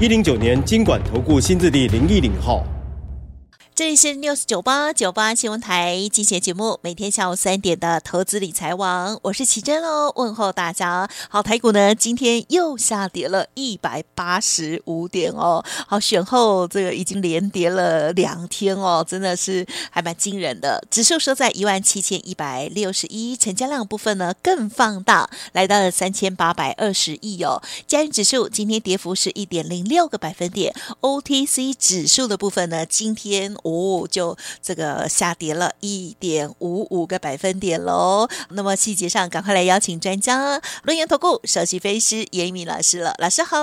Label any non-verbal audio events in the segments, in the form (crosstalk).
一零九年金管投顾新字第零一零号。这里是 News 九八九八新闻台精选节目，每天下午三点的投资理财网，我是奇珍哦，问候大家。好，台股呢今天又下跌了一百八十五点哦。好，选后这个已经连跌了两天哦，真的是还蛮惊人的。指数收在一万七千一百六十一，成交量部分呢更放大，来到了三千八百二十亿哦。加元指数今天跌幅是一点零六个百分点，OTC 指数的部分呢今天。哦，就这个下跌了一点五五个百分点喽。那么细节上，赶快来邀请专家，轮源投顾首席分析师严一民老师了。老师好，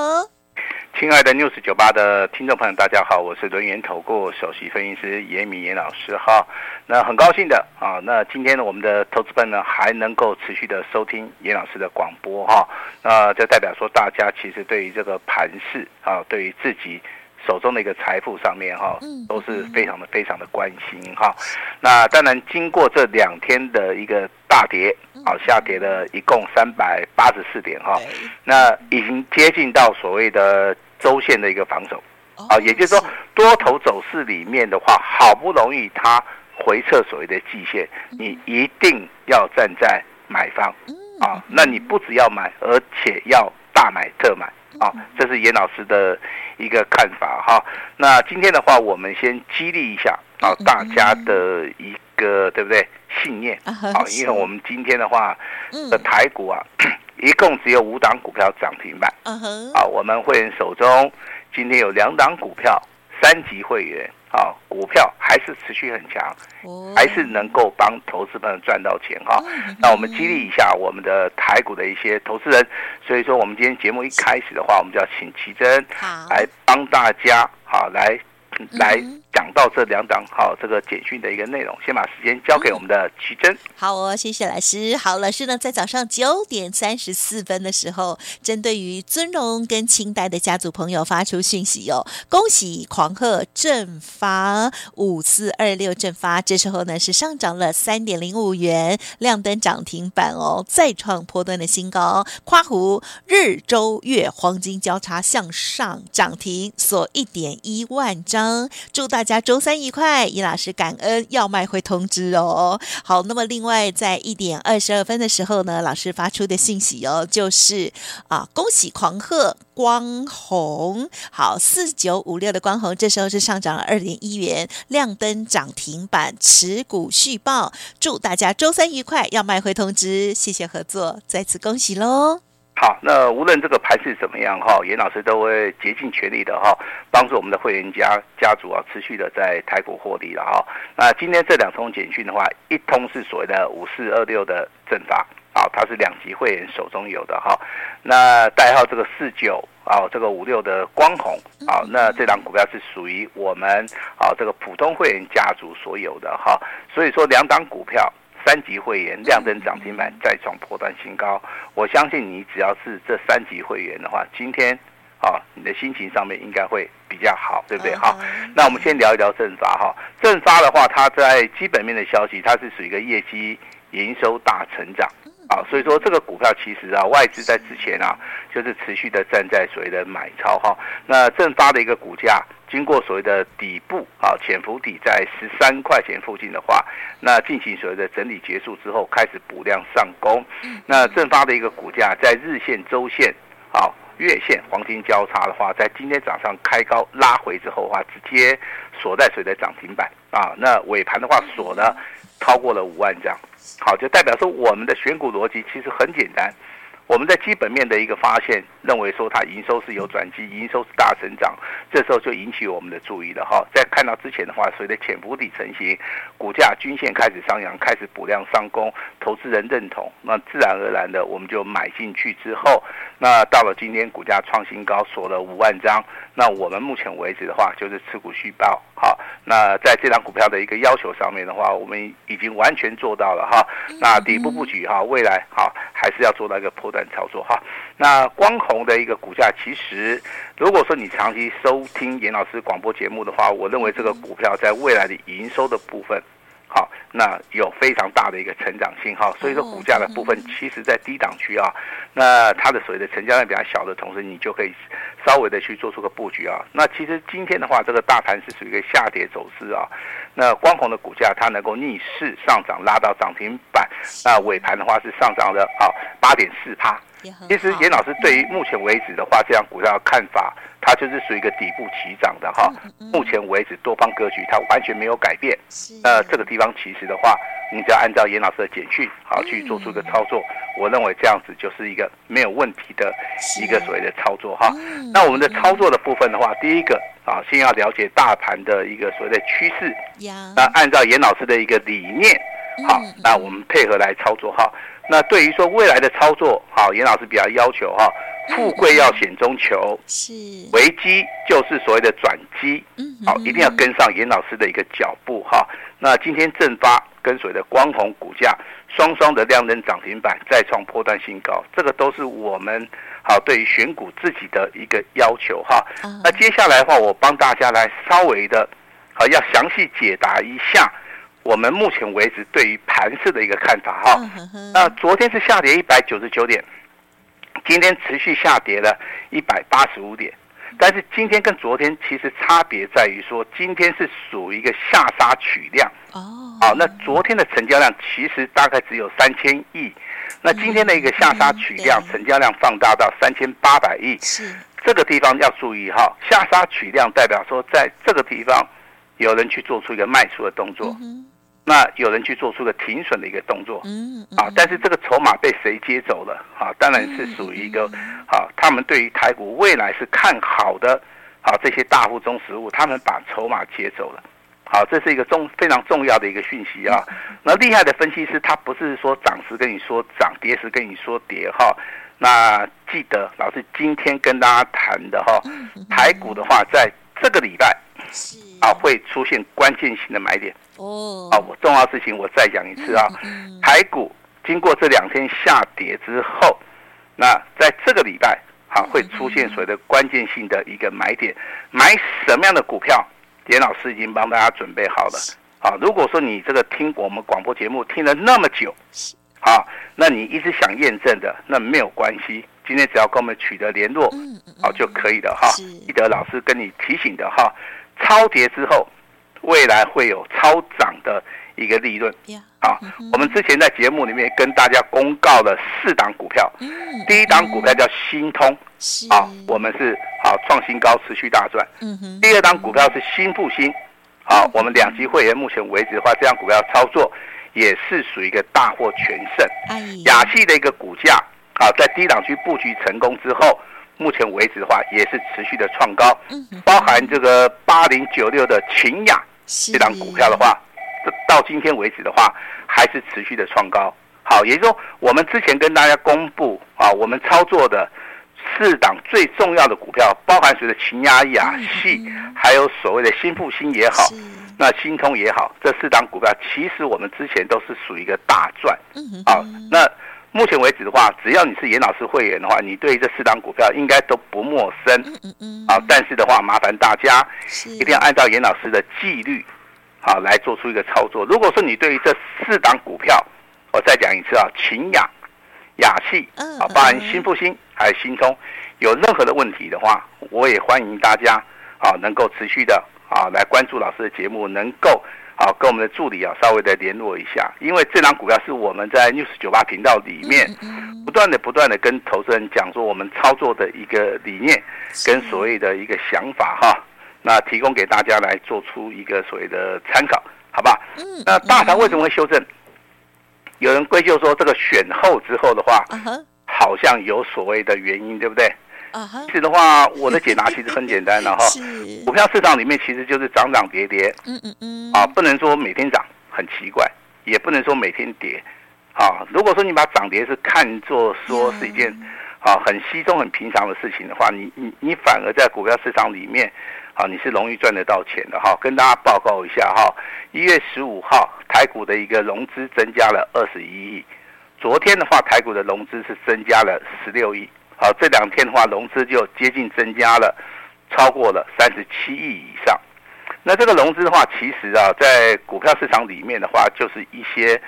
亲爱的 News 九八的听众朋友，大家好，我是轮源投顾首席分析师严敏严老师哈。那很高兴的啊，那今天呢，我们的投资班呢还能够持续的收听严老师的广播哈。那这代表说，大家其实对于这个盘势啊，对于自己。手中的一个财富上面哈，都是非常的非常的关心哈。那当然，经过这两天的一个大跌，啊，下跌了一共三百八十四点哈。那已经接近到所谓的周线的一个防守，啊，也就是说，多头走势里面的话，好不容易它回撤所谓的季线，你一定要站在买方啊。那你不只要买，而且要大买特买。啊，这是严老师的一个看法哈。那今天的话，我们先激励一下啊，大家的一个对不对信念啊？因为我们今天的话的台股啊，(clears throat) 一共只有五档股票涨停板。啊，我们会员手中今天有两档股票，三级会员。啊，股票还是持续很强，还是能够帮投资朋友赚到钱哈。那我们激励一下我们的台股的一些投资人，所以说我们今天节目一开始的话，我们就要请奇珍来帮大家好来来。讲到这两档好，这个简讯的一个内容，先把时间交给我们的奇珍。好哦，谢谢老师。好，老师呢在早上九点三十四分的时候，针对于尊荣跟清代的家族朋友发出讯息哦，恭喜狂贺正发五四二六正发，这时候呢是上涨了三点零五元，亮灯涨停板哦，再创波段的新高。夸胡日周月黄金交叉向上涨停，锁一点一万张，祝大。大家周三愉快，尹老师感恩，要卖会通知哦。好，那么另外在一点二十二分的时候呢，老师发出的信息哦，就是啊，恭喜狂贺光弘，好四九五六的光弘，这时候是上涨了二点一元，亮灯涨停板，持股续报，祝大家周三愉快，要卖会通知，谢谢合作，再次恭喜喽。好，那无论这个盘是怎么样哈，严老师都会竭尽全力的哈，帮助我们的会员家家族啊，持续的在台股获利了哈。那今天这两通简讯的话，一通是所谓的五四二六的正法啊，它是两级会员手中有的哈。那代号这个四九啊，这个五六的光弘啊，那这档股票是属于我们啊这个普通会员家族所有的哈。所以说两档股票。三级会员亮灯涨停板再创破断新高，我相信你只要是这三级会员的话，今天啊，你的心情上面应该会比较好，对不对？好，那我们先聊一聊正发哈。正发的话，它在基本面的消息，它是属于一个业绩营收大成长啊，所以说这个股票其实啊，外资在之前啊，就是持续的站在所谓的买超哈。那正发的一个股价。经过所谓的底部啊，潜伏底在十三块钱附近的话，那进行所谓的整理结束之后，开始补量上攻。那正发的一个股价在日线、周线、啊月线黄金交叉的话，在今天早上开高拉回之后的话，直接锁在谁的涨停板啊？那尾盘的话锁呢超过了五万张，好，就代表说我们的选股逻辑其实很简单。我们在基本面的一个发现，认为说它营收是有转机，营收是大成长，这时候就引起我们的注意了哈。在看到之前的话，随着潜伏底成型，股价均线开始上扬，开始补量上攻，投资人认同，那自然而然的我们就买进去之后，那到了今天股价创新高，锁了五万张。那我们目前为止的话，就是持股续报。好，那在这张股票的一个要求上面的话，我们已经完全做到了哈。那底部布局哈，未来哈还是要做到一个波段操作哈。那光红的一个股价，其实如果说你长期收听严老师广播节目的话，我认为这个股票在未来的营收的部分。好，那有非常大的一个成长性哈，所以说股价的部分，其实在低档区啊，那它的所谓的成交量比较小的同时，你就可以稍微的去做出个布局啊。那其实今天的话，这个大盘是属于一个下跌走势啊。那光弘的股价它能够逆势上涨，拉到涨停板，那尾盘的话是上涨了啊八点四趴。其实严老师对于目前为止的话，这样股票的看法，它就是属于一个底部起涨的哈。目前为止多方格局它完全没有改变。那这个地方其实的话，你只要按照严老师的简讯好去做出一个操作，我认为这样子就是一个没有问题的一个所谓的操作哈。那我们的操作的部分的话，第一个啊，先要了解大盘的一个所谓的趋势。那按照严老师的一个理念，好，那我们配合来操作哈。那对于说未来的操作，好，严老师比较要求哈，富贵要险中求，是危机就是所谓的转机，好，一定要跟上严老师的一个脚步哈。那今天正发跟随的光弘股价双双的亮灯涨停板，再创波段新高，这个都是我们好对于选股自己的一个要求哈。那接下来的话，我帮大家来稍微的，好，要详细解答一下。我们目前为止对于盘势的一个看法哈，那昨天是下跌一百九十九点，今天持续下跌了一百八十五点，但是今天跟昨天其实差别在于说，今天是属于一个下杀取量哦，好，那昨天的成交量其实大概只有三千亿，那今天的一个下杀取量成交量放大到三千八百亿，是。这个地方要注意哈，下杀取量代表说在这个地方有人去做出一个卖出的动作。那有人去做出个停损的一个动作，嗯，啊，但是这个筹码被谁接走了？啊，当然是属于一个，啊，他们对于台股未来是看好的，啊，这些大户中实物，他们把筹码接走了，好，这是一个重非常重要的一个讯息啊。那厉害的分析师，他不是说涨时跟你说涨，跌时跟你说跌，哈。那记得老师今天跟大家谈的哈，台股的话，在这个礼拜。啊，会出现关键性的买点哦。啊，我重要事情我再讲一次啊。台股经过这两天下跌之后，那在这个礼拜啊，会出现所谓的关键性的一个买点。买什么样的股票？严老师已经帮大家准备好了。啊，如果说你这个听我们广播节目听了那么久，啊，那你一直想验证的，那没有关系。今天只要跟我们取得联络，好就可以了哈。记得老师跟你提醒的哈。超跌之后，未来会有超涨的一个利润。好，我们之前在节目里面跟大家公告了四档股票，第一档股票叫新通，啊，我们是好创新高，持续大赚。第二档股票是新复兴，好，我们两级会员目前为止的话，这样股票操作也是属于一个大获全胜。雅系的一个股价，啊，在低档区布局成功之后。目前为止的话，也是持续的创高，包含这个八零九六的勤亚这档股票的话，到今天为止的话，还是持续的创高。好，也就是说，我们之前跟大家公布啊，我们操作的四档最重要的股票，包含随着勤亚、亚系，还有所谓的新复兴也好，那新通也好，这四档股票其实我们之前都是属于一个大赚。好，那。目前为止的话，只要你是严老师会员的话，你对这四档股票应该都不陌生。嗯嗯。啊，但是的话，麻烦大家一定要按照严老师的纪律，好来做出一个操作。如果说你对于这四档股票，我再讲一次啊，勤亚、亚细啊，包含新复兴还有新通，有任何的问题的话，我也欢迎大家啊能够持续的啊来关注老师的节目，能够。好，跟我们的助理啊稍微的联络一下，因为这档股票是我们在 News 九八频道里面不断的不断的跟投资人讲说我们操作的一个理念跟所谓的一个想法哈，那提供给大家来做出一个所谓的参考，好吧？那大盘为什么会修正？有人归咎说这个选后之后的话，好像有所谓的原因，对不对？啊哈。是的话，我的解答其实很简单的哈。(laughs) 股票市场里面其实就是涨涨跌跌。嗯嗯嗯。啊，不能说每天涨，很奇怪，也不能说每天跌。啊，如果说你把涨跌是看作说是一件啊很稀松很平常的事情的话，你你你反而在股票市场里面。好，你是容易赚得到钱的哈。跟大家报告一下哈，一月十五号台股的一个融资增加了二十一亿，昨天的话台股的融资是增加了十六亿。好，这两天的话融资就接近增加了，超过了三十七亿以上。那这个融资的话，其实啊，在股票市场里面的话，就是一些。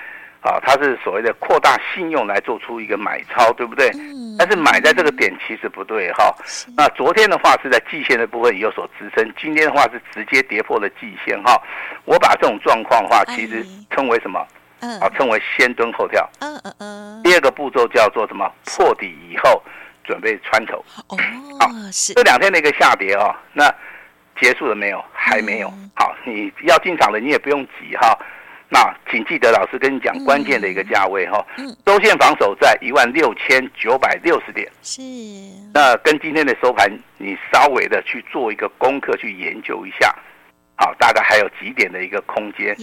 啊，它是所谓的扩大信用来做出一个买超，对不对？嗯。但是买在这个点其实不对哈。那昨天的话是在季线的部分有所支撑，今天的话是直接跌破了季线哈。我把这种状况的话，其实称为什么？嗯。啊，称为先蹲后跳。嗯嗯嗯。第二个步骤叫做什么？破底以后准备穿头。哦。好，是。这两天的一个下跌哦，那结束了没有？还没有。好，你要进场的你也不用急哈。那请记得老师跟你讲关键的一个价位哈，周线防守在一万六千九百六十点。是。那跟今天的收盘，你稍微的去做一个功课，去研究一下，好，大概还有几点的一个空间。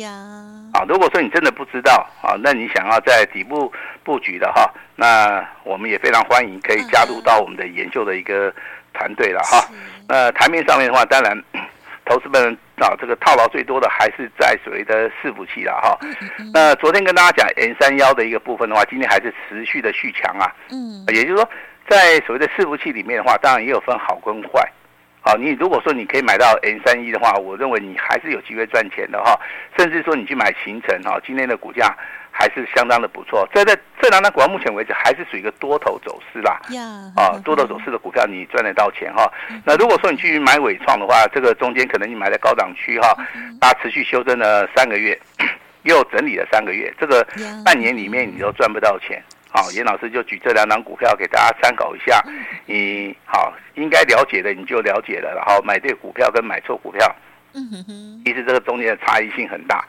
啊，如果说你真的不知道啊，那你想要在底部布局的哈，那我们也非常欢迎可以加入到我们的研究的一个团队了哈。那台面上面的话，当然。投资们啊，这个套牢最多的还是在所谓的伺服器了哈。那昨天跟大家讲 N 三幺的一个部分的话，今天还是持续的续强啊。嗯，也就是说，在所谓的伺服器里面的话，当然也有分好跟坏。好，你如果说你可以买到 N 三一的话，我认为你还是有机会赚钱的哈。甚至说你去买行程哈，今天的股价。还是相当的不错，在这这两档股票目前为止还是属于一个多头走势啦。啊，多头走势的股票你赚得到钱哈。那如果说你去买伟创的话，这个中间可能你买在高档区哈，它持续修正了三个月，(coughs) 又整理了三个月，这个半年里面你都赚不到钱。好，严老师就举这两档股票给大家参考一下。你好，应该了解的你就了解了，然后买对股票跟买错股票，嗯哼哼其实这个中间的差异性很大。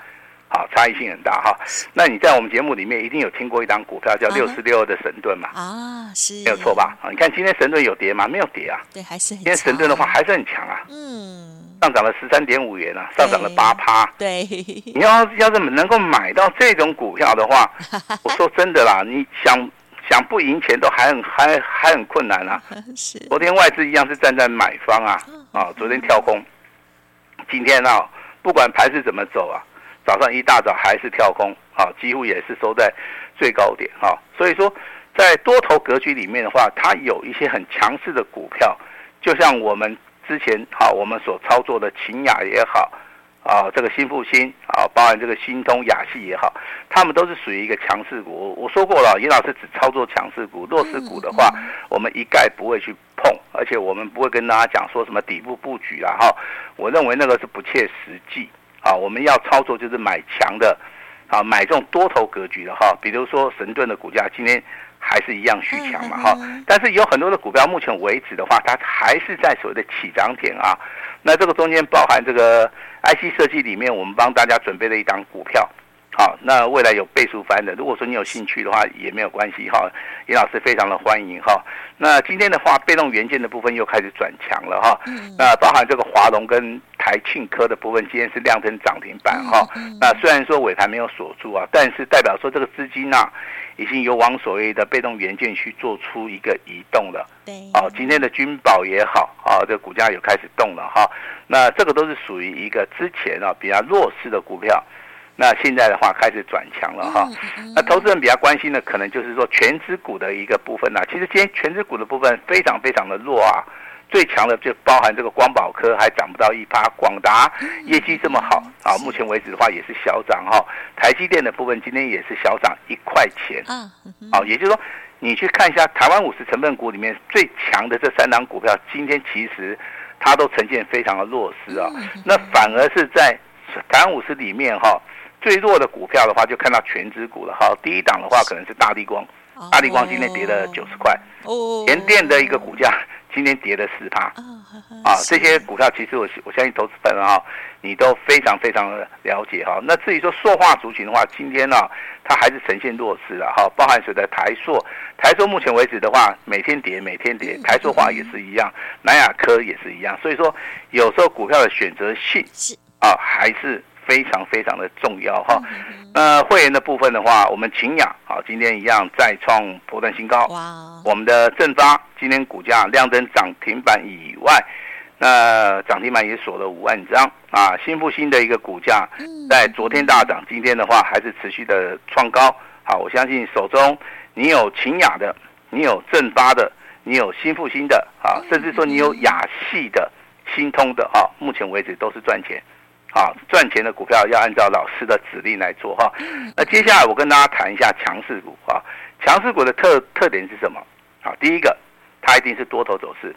好，差异性很大哈。那你在我们节目里面一定有听过一档股票叫六四六二的神盾嘛？啊，是，没有错吧？啊，你看今天神盾有跌吗？没有跌啊。对，还是很。今天神盾的话还是很强啊。嗯。上涨了十三点五元啊，上涨了八趴。对。(laughs) 你要要是能够买到这种股票的话，(laughs) 我说真的啦，你想想不赢钱都还很还还很困难啊。(laughs) 是。昨天外资一样是站在买方啊，啊，昨天跳空，今天啊，不管盘是怎么走啊。早上一大早还是跳空，啊，几乎也是收在最高点，啊，所以说在多头格局里面的话，它有一些很强势的股票，就像我们之前哈，我们所操作的秦雅也好，啊，这个新复兴啊，包含这个新通雅系也好，他们都是属于一个强势股。我说过了，严老师只操作强势股，弱势股的话，我们一概不会去碰，而且我们不会跟大家讲说什么底部布局啊，哈，我认为那个是不切实际。啊，我们要操作就是买强的，啊，买这种多头格局的哈，比如说神盾的股价今天还是一样续强嘛哈，但是有很多的股票目前为止的话，它还是在所谓的起涨点啊，那这个中间包含这个 IC 设计里面，我们帮大家准备了一档股票。好，那未来有倍数翻的，如果说你有兴趣的话，也没有关系哈。严老师非常的欢迎哈。那今天的话，被动元件的部分又开始转强了哈。那包含这个华龙跟台庆科的部分，今天是亮灯涨停板哈。那虽然说尾盘没有锁住啊，但是代表说这个资金呐，已经有往所谓的被动元件去做出一个移动了。对。哦，今天的君宝也好啊，这个股价有开始动了哈。那这个都是属于一个之前啊比较弱势的股票。那现在的话开始转强了哈，那投资人比较关心的可能就是说权值股的一个部分呐。其实今天权值股的部分非常非常的弱啊，最强的就包含这个光宝科还涨不到一趴，广达业绩这么好啊，目前为止的话也是小涨哈。台积电的部分今天也是小涨一块钱啊，好，也就是说你去看一下台湾五十成分股里面最强的这三档股票，今天其实它都呈现非常的弱势啊，那反而是在台湾五十里面哈。最弱的股票的话，就看到全指股了哈。第一档的话，可能是大地光，大地光今天跌了九十块。哦，联电的一个股价今天跌了四趴。哦、啊，这些股票其实我我相信投资朋友哈，你都非常非常的了解哈。那至于说塑化族群的话，今天呢，它还是呈现弱势了哈，包含谁的台塑，台塑目前为止的话，每天跌，每天跌，台塑化也是一样，南亚科也是一样。所以说，有时候股票的选择性啊，还是。非常非常的重要哈，那会员的部分的话，我们秦雅好，今天一样再创波段新高。哇！我们的正发今天股价亮灯涨停板以外，那涨停板也锁了五万张啊。新复兴的一个股价在昨天大涨，今天的话还是持续的创高。好，我相信手中你有秦雅的，你有正发的，你有新复兴的啊，甚至说你有雅系的、新通的啊，目前为止都是赚钱。好，赚钱的股票要按照老师的指令来做哈。那接下来我跟大家谈一下强势股啊。强势股的特特点是什么？好，第一个，它一定是多头走势。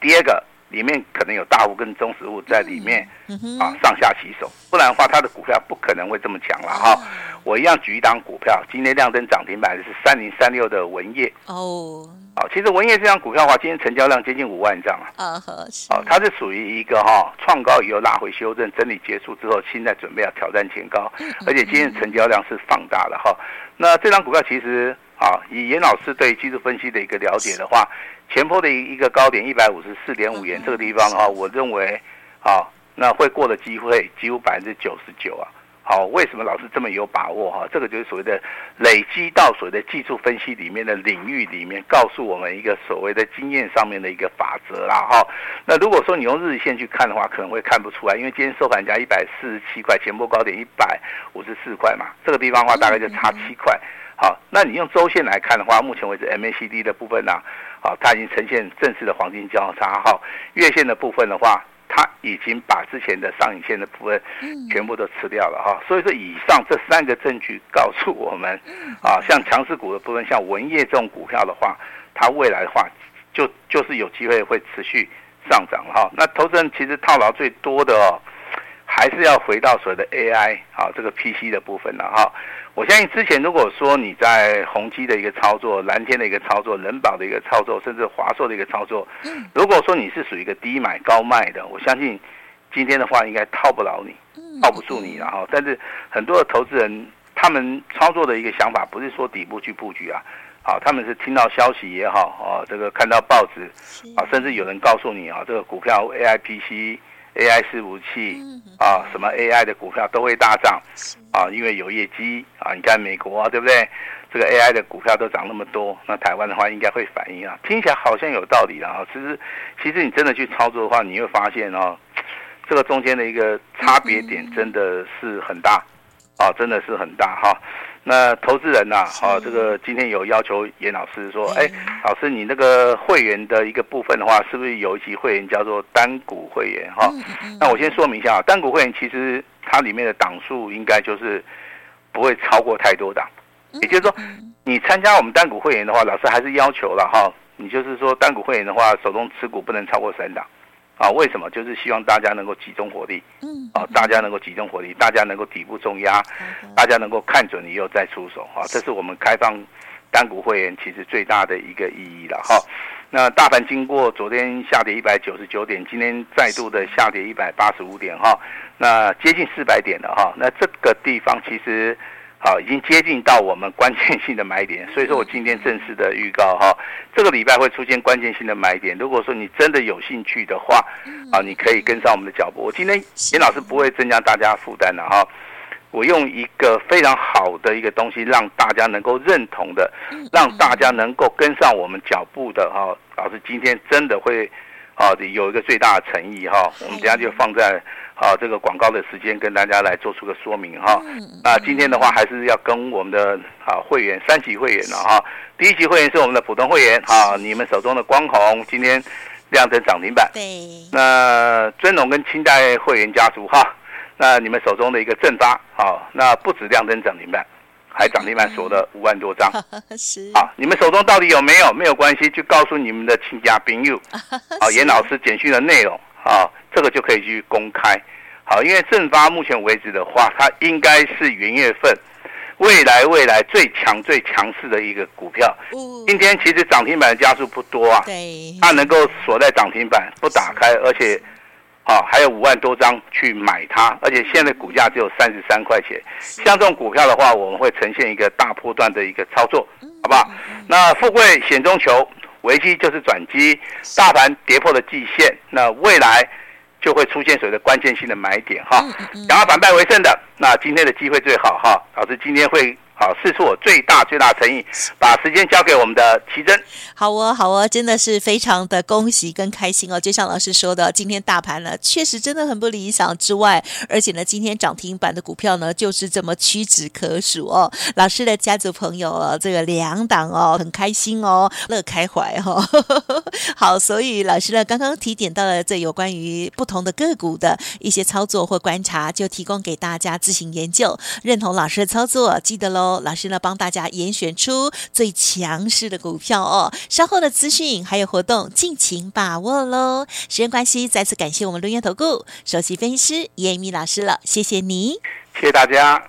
第二个，里面可能有大户跟中实户在里面啊上下其手，不然的话，它的股票不可能会这么强了哈。我一样举一档股票，今天亮灯涨停板的是三零三六的文业哦。好，其实文业这张股票的话，今天成交量接近五万张啊。啊，好，它是属于一个哈创高以后拉回修正，整理结束之后，现在准备要挑战前高，而且今天成交量是放大了哈。那这张股票其实啊，以严老师对技术分析的一个了解的话，前波的一一个高点一百五十四点五元这个地方的话，我认为啊，那会过的机会几乎百分之九十九啊。好，为什么老师这么有把握哈？这个就是所谓的累积到所谓的技术分析里面的领域里面，告诉我们一个所谓的经验上面的一个法则啦哈。那如果说你用日线去看的话，可能会看不出来，因为今天收盘价一百四十七块，前波高点一百五十四块嘛，这个地方的话大概就差七块。好，那你用周线来看的话，目前为止 MACD 的部分呢，好，它已经呈现正式的黄金交叉哈。月线的部分的话。它已经把之前的上影线的部分全部都吃掉了哈，所以说以上这三个证据告诉我们，啊，像强势股的部分，像文业这种股票的话，它未来的话就就是有机会会持续上涨哈。那投资人其实套牢最多的哦，还是要回到所谓的 AI 啊这个 PC 的部分了哈。我相信之前如果说你在宏基的一个操作、蓝天的一个操作、人保的一个操作，甚至华硕的一个操作，如果说你是属于一个低买高卖的，我相信今天的话应该套不牢你，套不住你了哈。但是很多的投资人他们操作的一个想法不是说底部去布局啊，啊，他们是听到消息也好啊，这个看到报纸啊，甚至有人告诉你啊，这个股票 AIPC。AI 伺服器啊，什么 AI 的股票都会大涨啊，因为有业绩啊。你看美国啊，对不对？这个 AI 的股票都涨那么多，那台湾的话应该会反应啊。听起来好像有道理了啊。其实，其实你真的去操作的话，你会发现哦，这个中间的一个差别点真的是很大啊，真的是很大哈。那投资人呐、啊，这个今天有要求严老师说，哎，老师，你那个会员的一个部分的话，是不是有一级会员叫做单股会员？哈、哦，那我先说明一下啊，单股会员其实它里面的档数应该就是不会超过太多档，也就是说，你参加我们单股会员的话，老师还是要求了哈，你就是说单股会员的话，手中持股不能超过三档。啊，为什么？就是希望大家能够集中火力，嗯，啊，大家能够集中火力，大家能够底部重压，大家能够看准以后再出手，啊，这是我们开放单股会员其实最大的一个意义了，哈。那大盘经过昨天下跌一百九十九点，今天再度的下跌一百八十五点，哈，那接近四百点了，哈，那这个地方其实。好，已经接近到我们关键性的买点，所以说我今天正式的预告哈，这个礼拜会出现关键性的买点。如果说你真的有兴趣的话，啊，你可以跟上我们的脚步。我今天严老师不会增加大家负担的哈，我用一个非常好的一个东西，让大家能够认同的，让大家能够跟上我们脚步的哈。老师今天真的会啊有一个最大的诚意哈，我们等下就放在。啊，这个广告的时间跟大家来做出个说明哈。那今天的话，还是要跟我们的啊会员三级会员了哈。第一级会员是我们的普通会员啊，你们手中的光红今天亮灯涨停板。对。那尊龙跟清代会员家族哈，那你们手中的一个正发啊，那不止亮灯涨停板，还涨停板锁了 (laughs) 五万多张。(laughs) 是。啊，你们手中到底有没有？没有关系，就告诉你们的亲家朋友。(laughs) 啊，严老师简讯的内容啊，这个就可以去公开。好，因为正发目前为止的话，它应该是元月份未来未来最强最强势的一个股票。今天其实涨停板的家数不多啊，对，它能够锁在涨停板不打开，而且啊还有五万多张去买它，而且现在股价只有三十三块钱。像这种股票的话，我们会呈现一个大波段的一个操作，好不好？那富贵险中求，危机就是转机，大盘跌破了季线，那未来。就会出现所谓的关键性的买点哈，想要反败为胜的，那今天的机会最好哈，老师今天会。好，试出我最大最大诚意，把时间交给我们的奇珍。好哦，好哦，真的是非常的恭喜跟开心哦。就像老师说的，今天大盘呢确实真的很不理想之外，而且呢，今天涨停板的股票呢就是这么屈指可数哦。老师的家族朋友哦，这个两档哦，很开心哦，乐开怀哈、哦。(laughs) 好，所以老师呢刚刚提点到了这有关于不同的个股的一些操作或观察，就提供给大家自行研究。认同老师的操作，记得喽。老师呢，帮大家严选出最强势的股票哦。稍后的资讯还有活动，尽情把握喽。时间关系，再次感谢我们录音投顾首席分析师叶一鸣老师了，谢谢你，谢谢大家。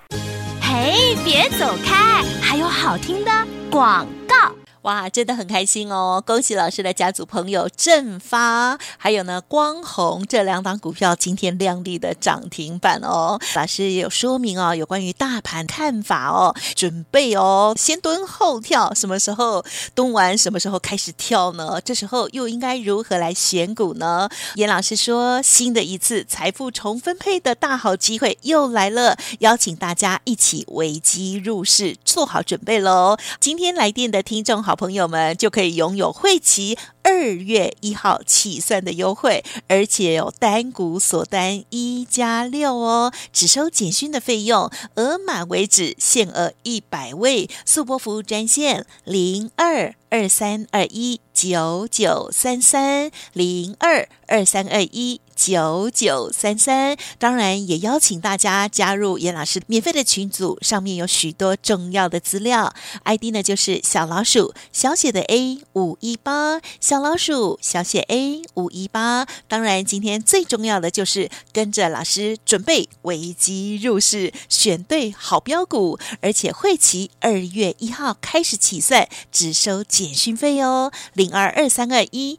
嘿，别走开，还有好听的广告。哇，真的很开心哦！恭喜老师的家族朋友正发，还有呢光弘这两档股票今天亮丽的涨停板哦。老师也有说明哦，有关于大盘看法哦，准备哦，先蹲后跳，什么时候蹲完，什么时候开始跳呢？这时候又应该如何来选股呢？严老师说，新的一次财富重分配的大好机会又来了，邀请大家一起危机入市，做好准备喽！今天来电的听众好。朋友们就可以拥有会期二月一号起算的优惠，而且有单股锁单一加六哦，只收简讯的费用，额满为止，限额一百位，速拨服务专线零二二三二一九九三三零二二三二一。九九三三，当然也邀请大家加入严老师免费的群组，上面有许多重要的资料。ID 呢就是小老鼠小写的 A 五一八，小老鼠小写 A 五一八。当然，今天最重要的就是跟着老师准备危机入市，选对好标股，而且会期二月一号开始起算，只收简讯费哦，零二二三二一